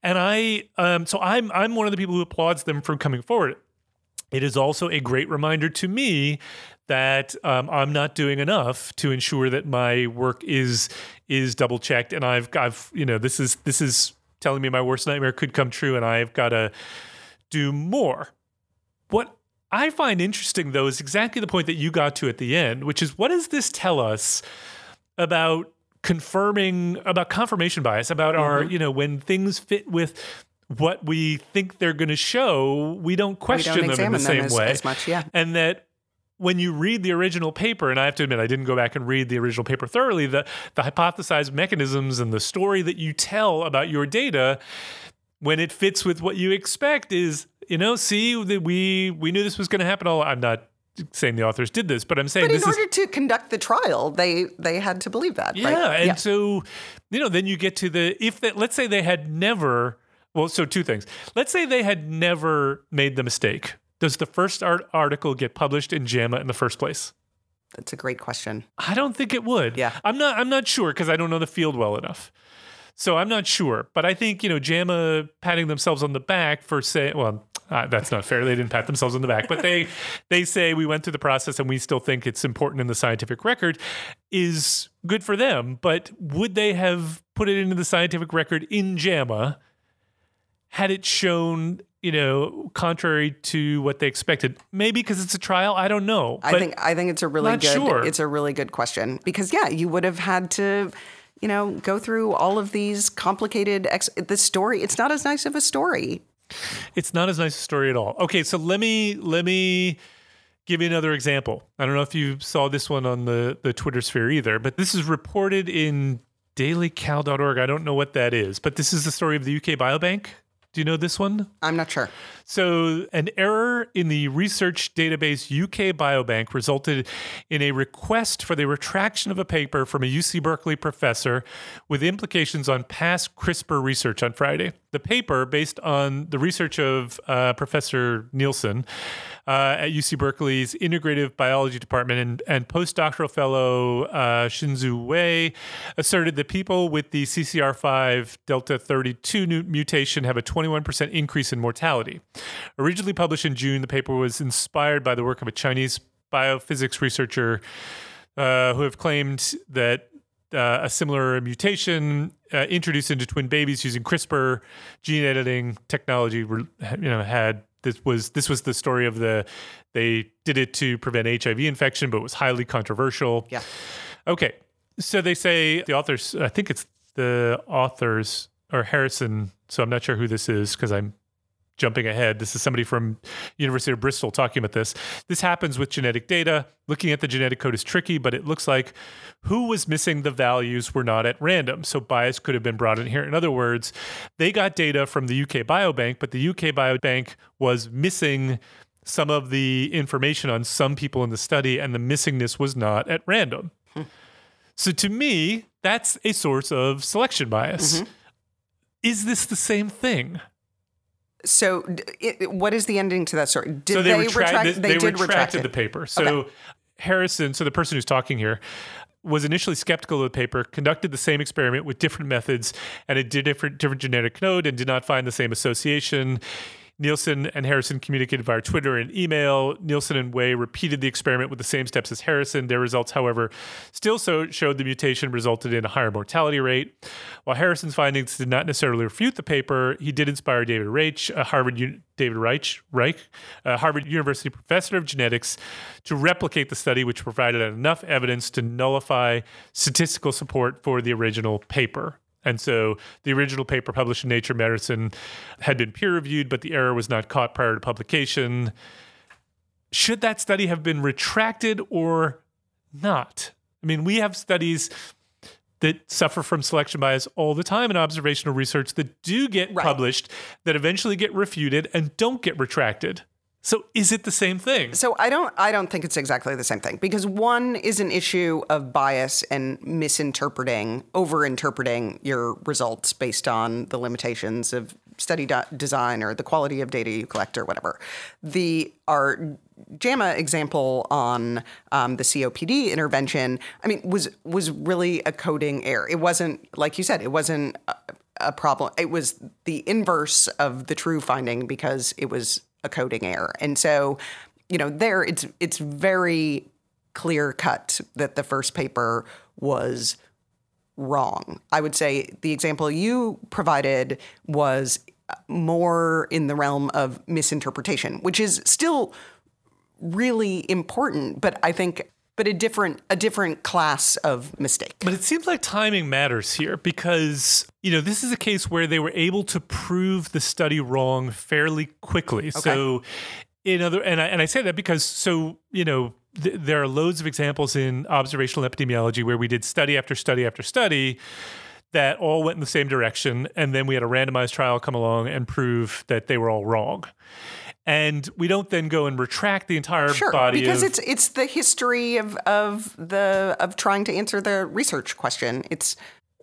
And i um so i'm i'm one of the people who applauds them for coming forward it is also a great reminder to me that um, I'm not doing enough to ensure that my work is is double checked, and I've I've you know this is this is telling me my worst nightmare could come true, and I've got to do more. What I find interesting though is exactly the point that you got to at the end, which is what does this tell us about confirming about confirmation bias about our you know when things fit with what we think they're going to show we don't question them in the same as- way as much, yeah. and that when you read the original paper, and I have to admit, I didn't go back and read the original paper thoroughly, the, the hypothesized mechanisms and the story that you tell about your data, when it fits with what you expect, is, you know, see, that we we knew this was going to happen. All I'm not saying the authors did this, but I'm saying But in this is order to conduct the trial, they they had to believe that, yeah, right? and so you know, then you get to the if that let's say they had never well, so two things. Let's say they had never made the mistake. Does the first art- article get published in JAMA in the first place? That's a great question. I don't think it would. Yeah. I'm not I'm not sure because I don't know the field well enough. So I'm not sure, but I think you know JAMA patting themselves on the back for saying, well, uh, that's not fair. They didn't pat themselves on the back, but they they say we went through the process and we still think it's important in the scientific record is good for them. But would they have put it into the scientific record in JAMA had it shown? You know, contrary to what they expected, maybe because it's a trial. I don't know. I think I think it's a really good sure. it's a really good question because yeah, you would have had to you know go through all of these complicated ex- the story. It's not as nice of a story. It's not as nice a story at all. Okay, so let me let me give you another example. I don't know if you saw this one on the the Twitter sphere either, but this is reported in dailycal.org. I don't know what that is, but this is the story of the UK Biobank. Do you know this one? I'm not sure. So, an error in the research database UK Biobank resulted in a request for the retraction of a paper from a UC Berkeley professor with implications on past CRISPR research on Friday. The paper, based on the research of uh, Professor Nielsen uh, at UC Berkeley's Integrative Biology Department and, and postdoctoral fellow uh, Xinzhu Wei, asserted that people with the CCR5 delta 32 mutation have a 21% increase in mortality. Originally published in June, the paper was inspired by the work of a Chinese biophysics researcher uh, who have claimed that uh, a similar mutation uh, introduced into twin babies using CRISPR gene editing technology, you know, had this was this was the story of the they did it to prevent HIV infection, but it was highly controversial. Yeah. Okay, so they say the authors. I think it's the authors or Harrison. So I'm not sure who this is because I'm jumping ahead. This is somebody from University of Bristol talking about this. This happens with genetic data. Looking at the genetic code is tricky, but it looks like who was missing the values were not at random. So bias could have been brought in here. In other words, they got data from the UK Biobank, but the UK Biobank was missing some of the information on some people in the study, and the missingness was not at random. So to me, that's a source of selection bias. Mm-hmm. Is this the same thing? So, it, what is the ending to that story? Did so they, retract- retract? they, did retract it. the paper. So Harrison, so the person who's talking here, was initially skeptical of the paper, conducted the same experiment with different methods, and it did different different genetic code and did not find the same association. Nielsen and Harrison communicated via Twitter and email. Nielsen and Wei repeated the experiment with the same steps as Harrison. Their results, however, still so showed the mutation resulted in a higher mortality rate. While Harrison's findings did not necessarily refute the paper, he did inspire David Reich, a Harvard U- David Reich, Reich, a Harvard University professor of genetics, to replicate the study, which provided enough evidence to nullify statistical support for the original paper. And so the original paper published in Nature Medicine had been peer reviewed, but the error was not caught prior to publication. Should that study have been retracted or not? I mean, we have studies that suffer from selection bias all the time in observational research that do get Right. published, that eventually get refuted and don't get retracted. So is it the same thing? So I don't I don't think it's exactly the same thing because one is an issue of bias and misinterpreting, over-interpreting your results based on the limitations of study do- design or the quality of data you collect or whatever. The our JAMA example on um, the COPD intervention, I mean, was was really a coding error. It wasn't like you said, it wasn't a, a problem. It was the inverse of the true finding because it was a coding error. And so, you know, there it's it's very clear cut that the first paper was wrong. I would say the example you provided was more in the realm of misinterpretation, which is still really important, but I think but a different a different class of mistake. But it seems like timing matters here because, you know, this is a case where they were able to prove the study wrong fairly quickly. So, in other, and I, and I say that because, so, you know, th- there are loads of examples in observational epidemiology where we did study after study after study that all went in the same direction. And then we had a randomized trial come along and prove that they were all wrong. And we don't then go and retract the entire Sure, body because of, it's it's the history of of the of trying to answer the research question. It's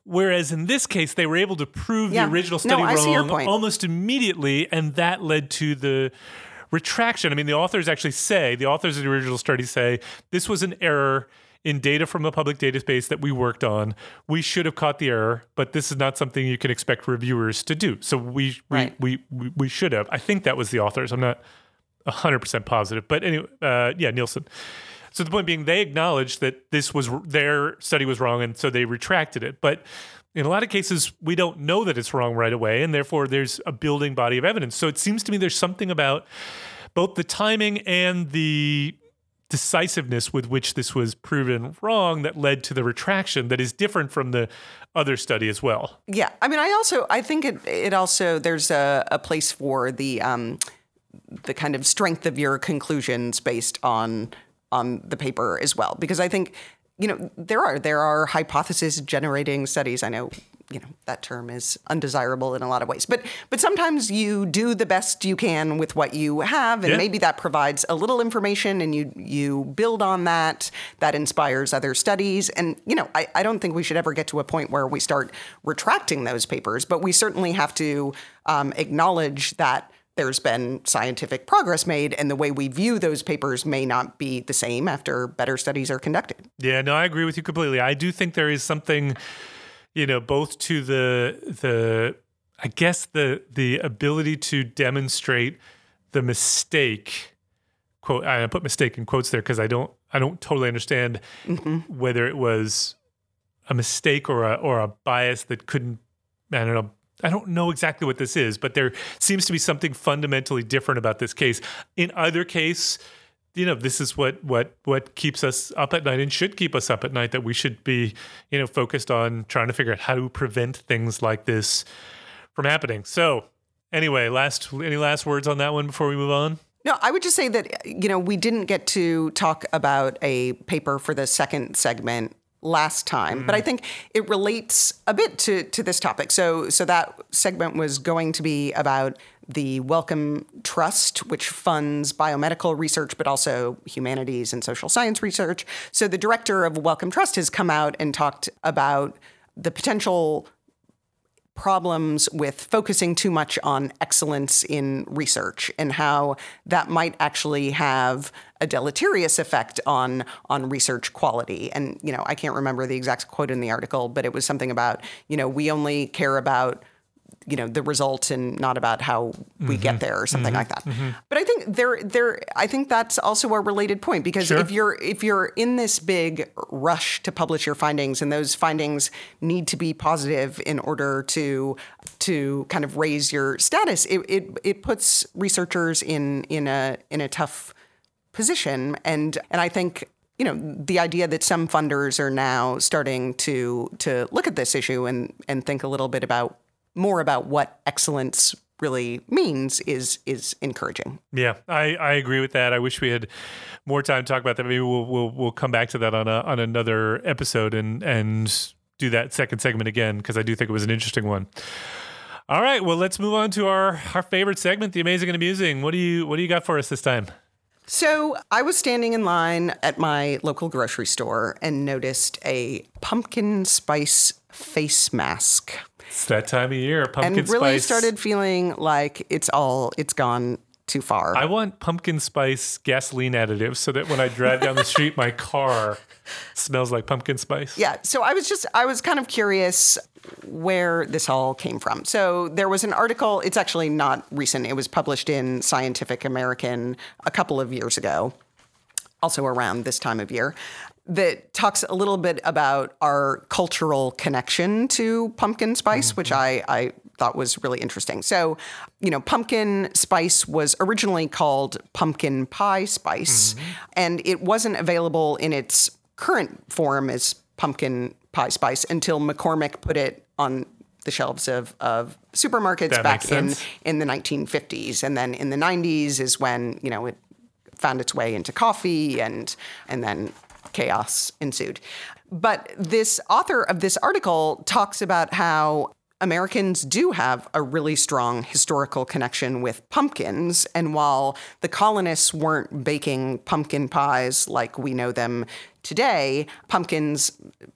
Whereas in this case, they were able to prove Yeah. the original study your wrong almost immediately, and that led to the retraction. I mean, the authors actually say, the authors of the original study say, this was an error in data from a public database that we worked on. We should have caught the error, but this is not something you can expect reviewers to do. So we Right. we, we, we, we should have. I think that was the authors. I'm not 100% positive. But anyway, uh, yeah, Nielsen. So the point being, they acknowledged that this was their study was wrong, and so they retracted it. But in a lot of cases, we don't know that it's wrong right away, and therefore there's a building body of evidence. So it seems to me there's something about both the timing and the decisiveness with which this was proven wrong that led to the retraction that is different from the other study as well. yeah. I mean, I also I think it it also there's a, a place for the um the kind of strength of your conclusions based on on the paper as well because I think you know there are there are hypothesis generating studies. I know you know that term is undesirable in a lot of ways, but but sometimes you do the best you can with what you have, and Yeah. maybe that provides a little information, and you you build on that. That inspires other studies, and you know I, I don't think we should ever get to a point where we start retracting those papers, but we certainly have to um, acknowledge that there's been scientific progress made, and the way we view those papers may not be the same after better studies are conducted. Yeah, no, I agree with you completely. I do think there is something, you know, both to the the I guess the the ability to demonstrate the mistake quote I put mistake in quotes there because I don't I don't totally understand mm-hmm. whether it was a mistake or a or a bias that couldn't I don't know I don't know exactly what this is, but there seems to be something fundamentally different about this case. In either case, you know, this is what what what keeps us up at night and should keep us up at night. That we should be, you know, focused on trying to figure out how to prevent things like this from happening. So, anyway, last any last words on that one before we move on? No, I would just say that, you know, we didn't get to talk about a paper for the second segment last time, but I mm. think it relates a bit to, to this topic. So, so that segment was going to be about the Wellcome Trust, which funds biomedical research, but also humanities and social science research. So, the director of Wellcome Trust has come out and talked about the potential problems with focusing too much on excellence in research and how that might actually have a deleterious effect on on research quality and you know I can't remember the exact quote in the article but it was something about you know we only care about you know the result and not about how we get mm-hmm. there or something mm-hmm. like that. Mm-hmm. But I think there there I think that's also a related point because Sure. if you're if you're in this big rush to publish your findings and those findings need to be positive in order to to kind of raise your status, it it, it puts researchers in in a in a tough position and and I think you know the idea that some funders are now starting to to look at this issue and and think a little bit about more about what excellence really means is is encouraging. Yeah, I, I agree with that. I wish we had more time to talk about that. Maybe we'll we'll we'll come back to that on a on another episode and and do that second segment again because I do think it was an interesting one. All right, well let's move on to our our favorite segment, the amazing and amusing. What do you what do you got for us this time? So I was standing in line at my local grocery store and noticed a pumpkin spice face mask. It's that time of year, pumpkin spice. and really spice. started feeling like it's all it's gone too far. I want pumpkin spice gasoline additives so that when I drive down the street, my car smells like pumpkin spice. Yeah. So I was just, I was kind of curious where this all came from. So there was an article, it's actually not recent, it was published in Scientific American a couple of years ago, also around this time of year. That talks a little bit about our cultural connection to pumpkin spice, which mm-hmm. I, I thought was really interesting. So, you know, pumpkin spice was originally called pumpkin pie spice, mm-hmm. and it wasn't available in its current form as pumpkin pie spice until McCormick put it on the shelves of, of supermarkets That back in, in the 1950s. And then in the 90s is when, you know, it found its way into coffee and and then chaos ensued. But this author of this article talks about how Americans do have a really strong historical connection with pumpkins. And while the colonists weren't baking pumpkin pies like we know them today, pumpkins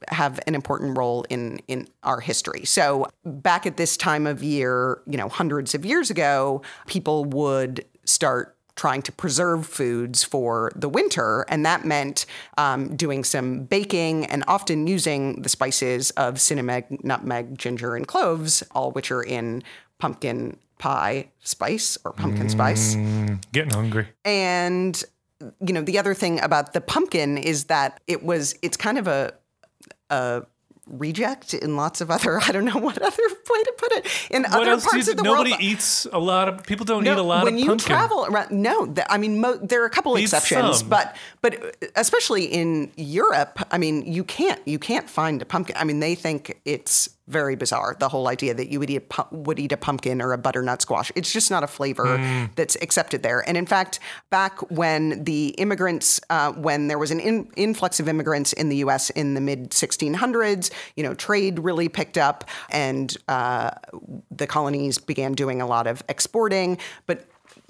have an important role in, in our history. So back at this time of year, you know, hundreds of years ago, people would start trying to preserve foods for the winter. And that meant um, doing some baking and often using the spices of cinnamon, nutmeg, ginger, and cloves, all which are in pumpkin pie spice or pumpkin spice. Getting hungry. And you know, the other thing about the pumpkin is that it was it's kind of a a reject in lots of other I don't know what other way to put it in What other parts of the nobody world. eats a lot of people don't No, eat a lot when of you pumpkin. travel around, no, I mean mo- there are a couple Eat exceptions, some. but but uh, especially in Europe, I mean you can't you can't find a pumpkin. I mean they think it's very bizarre the whole idea that you would eat a pu- would eat a pumpkin or a butternut squash. It's just not a flavor Mm. that's accepted there. And in fact, back when the immigrants, uh, when there was an in- influx of immigrants in the U.S. in the mid 1600s, you know, trade really picked up, and uh, the colonies began doing a lot of exporting, but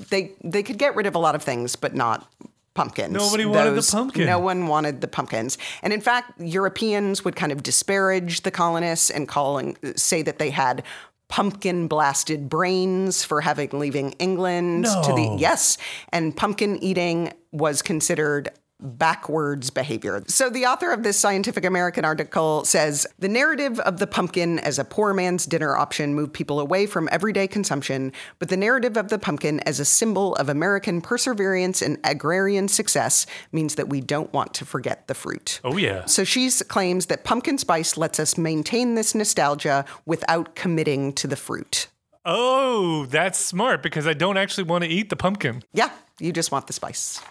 they they could get rid of a lot of things, but not pumpkins. Nobody wanted the pumpkin. No one wanted the pumpkins, and in fact, Europeans would kind of disparage the colonists and calling say that they had pumpkin blasted brains for having leaving England to the yes, and pumpkin eating was considered backwards behavior. So the author of this Scientific American article says the narrative of the pumpkin as a poor man's dinner option moved people away from everyday consumption, but the narrative of the pumpkin as a symbol of American perseverance and agrarian success means that we don't want to forget the fruit. Oh yeah. So she claims that pumpkin spice lets us maintain this nostalgia without committing to the fruit. Oh, that's smart because I don't actually want to eat the pumpkin. Yeah, you just want the spice.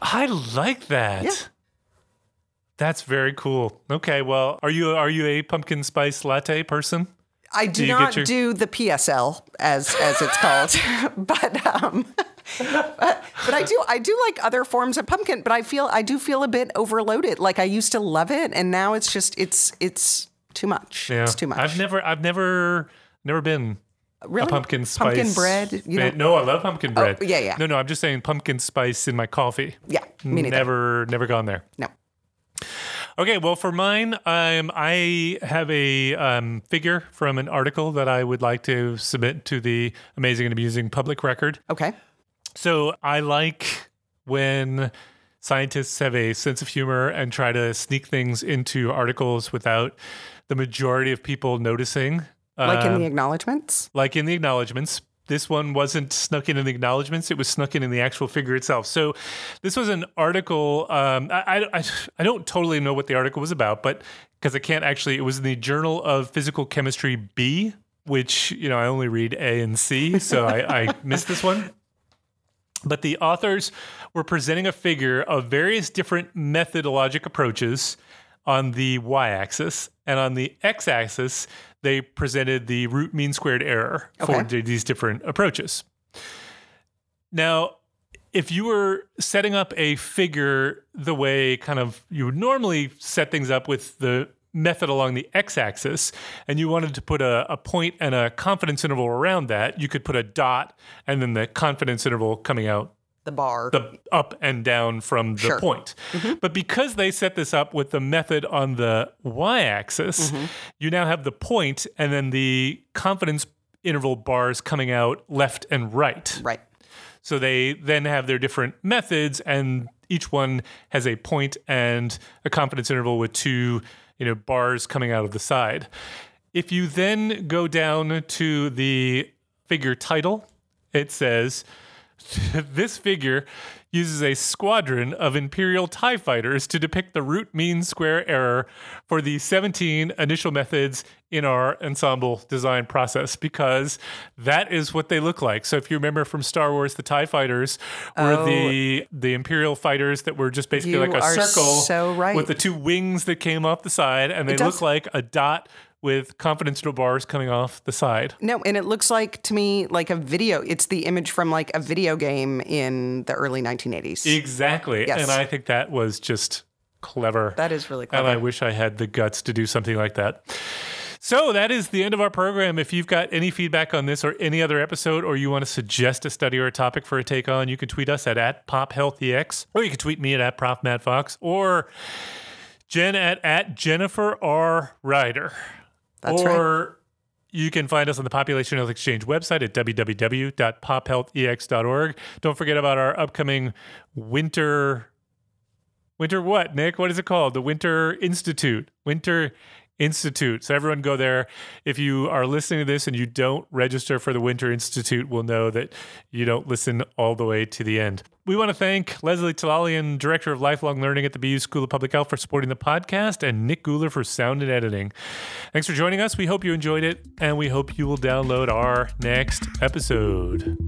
I like that. Yeah. That's very cool. Okay, well, are you are you a pumpkin spice latte person? I do, Do not your- do the PSL as as it's called, but um, but, but I do I do like other forms of pumpkin. But I feel I do feel a bit overloaded. Like I used to love it, and now it's just it's it's too much. Yeah. It's too much. I've never, I've never, never been really a pumpkin spice. pumpkin bread. You know, no, I love pumpkin bread. yeah, yeah. No, no, I'm just saying pumpkin spice in my coffee. yeah, me neither. Never, never gone there. No. Okay, well, for mine, um, I have a um, figure from an article that I would like to submit to the Amazing and Amusing Public Record. Okay. So I like when scientists have a sense of humor and try to sneak things into articles without the majority of people noticing. Like in Um, the acknowledgments. like in the acknowledgments. This one wasn't snuck in in the acknowledgments; it was snuck in in the actual figure itself. So, this was an article. Um, I, I, I don't totally know what the article was about, but because I can't actually, it was in the Journal of Physical Chemistry B, which you know I only read A and C, so I, I missed this one. But the authors were presenting a figure of various different methodologic approaches on the y axis, and on the x axis, they presented the root mean squared error for Okay. th- these different approaches. Now, if you were setting up a figure the way kind of you would normally set things up with the method along the x-axis and you wanted to put a, a point and a confidence interval around that you could put a dot and then the confidence interval coming out The bar. the up and down from the Sure. point. Mm-hmm. But because they set this up with the method on the y axis, mm-hmm. you now have the point and then the confidence interval bars coming out left and right. right. So they then have their different methods, and each one has a point and a confidence interval with two, you know, bars coming out of the side. If you then go down to the figure title, it says this figure uses a squadron of Imperial TIE fighters to depict the root mean square error for the 17 initial methods in our ensemble design process because that is what they look like. So if you remember from Star Wars, the TIE fighters were the the Imperial fighters that were just basically like a circle so right. with the two wings that came off the side and they look like a dot with confidence bars coming off the side. No, and it looks like to me like a video. It's the image from like a video game in the early 1980s. Exactly. Yes. And I think that was just clever. that is really clever. and. I wish I had the guts to do something like that. So that is the end of our program. If you've got any feedback on this or any other episode, or you want to suggest a study or a topic for a take on, you can tweet us at, at PopHealthEX, or you can tweet me at, at ProfMattFox, or Jen at, at Jennifer R. Rider. That's or you can find us on the Population Health Exchange website at www.pophealthex.org. Don't forget about our upcoming winter Winter what, Nick? What is it called? The Winter Institute. Winter Institute. So everyone go there. If you are listening to this and you don't register for the Winter Institute, we'll know that you don't listen all the way to the end. We want to thank Leslie Talalian, Director of Lifelong Learning at the BU School of Public Health, for supporting the podcast, and Nick Guler for sound and editing. Thanks for joining us. We hope you enjoyed it, and we hope you will download our next episode.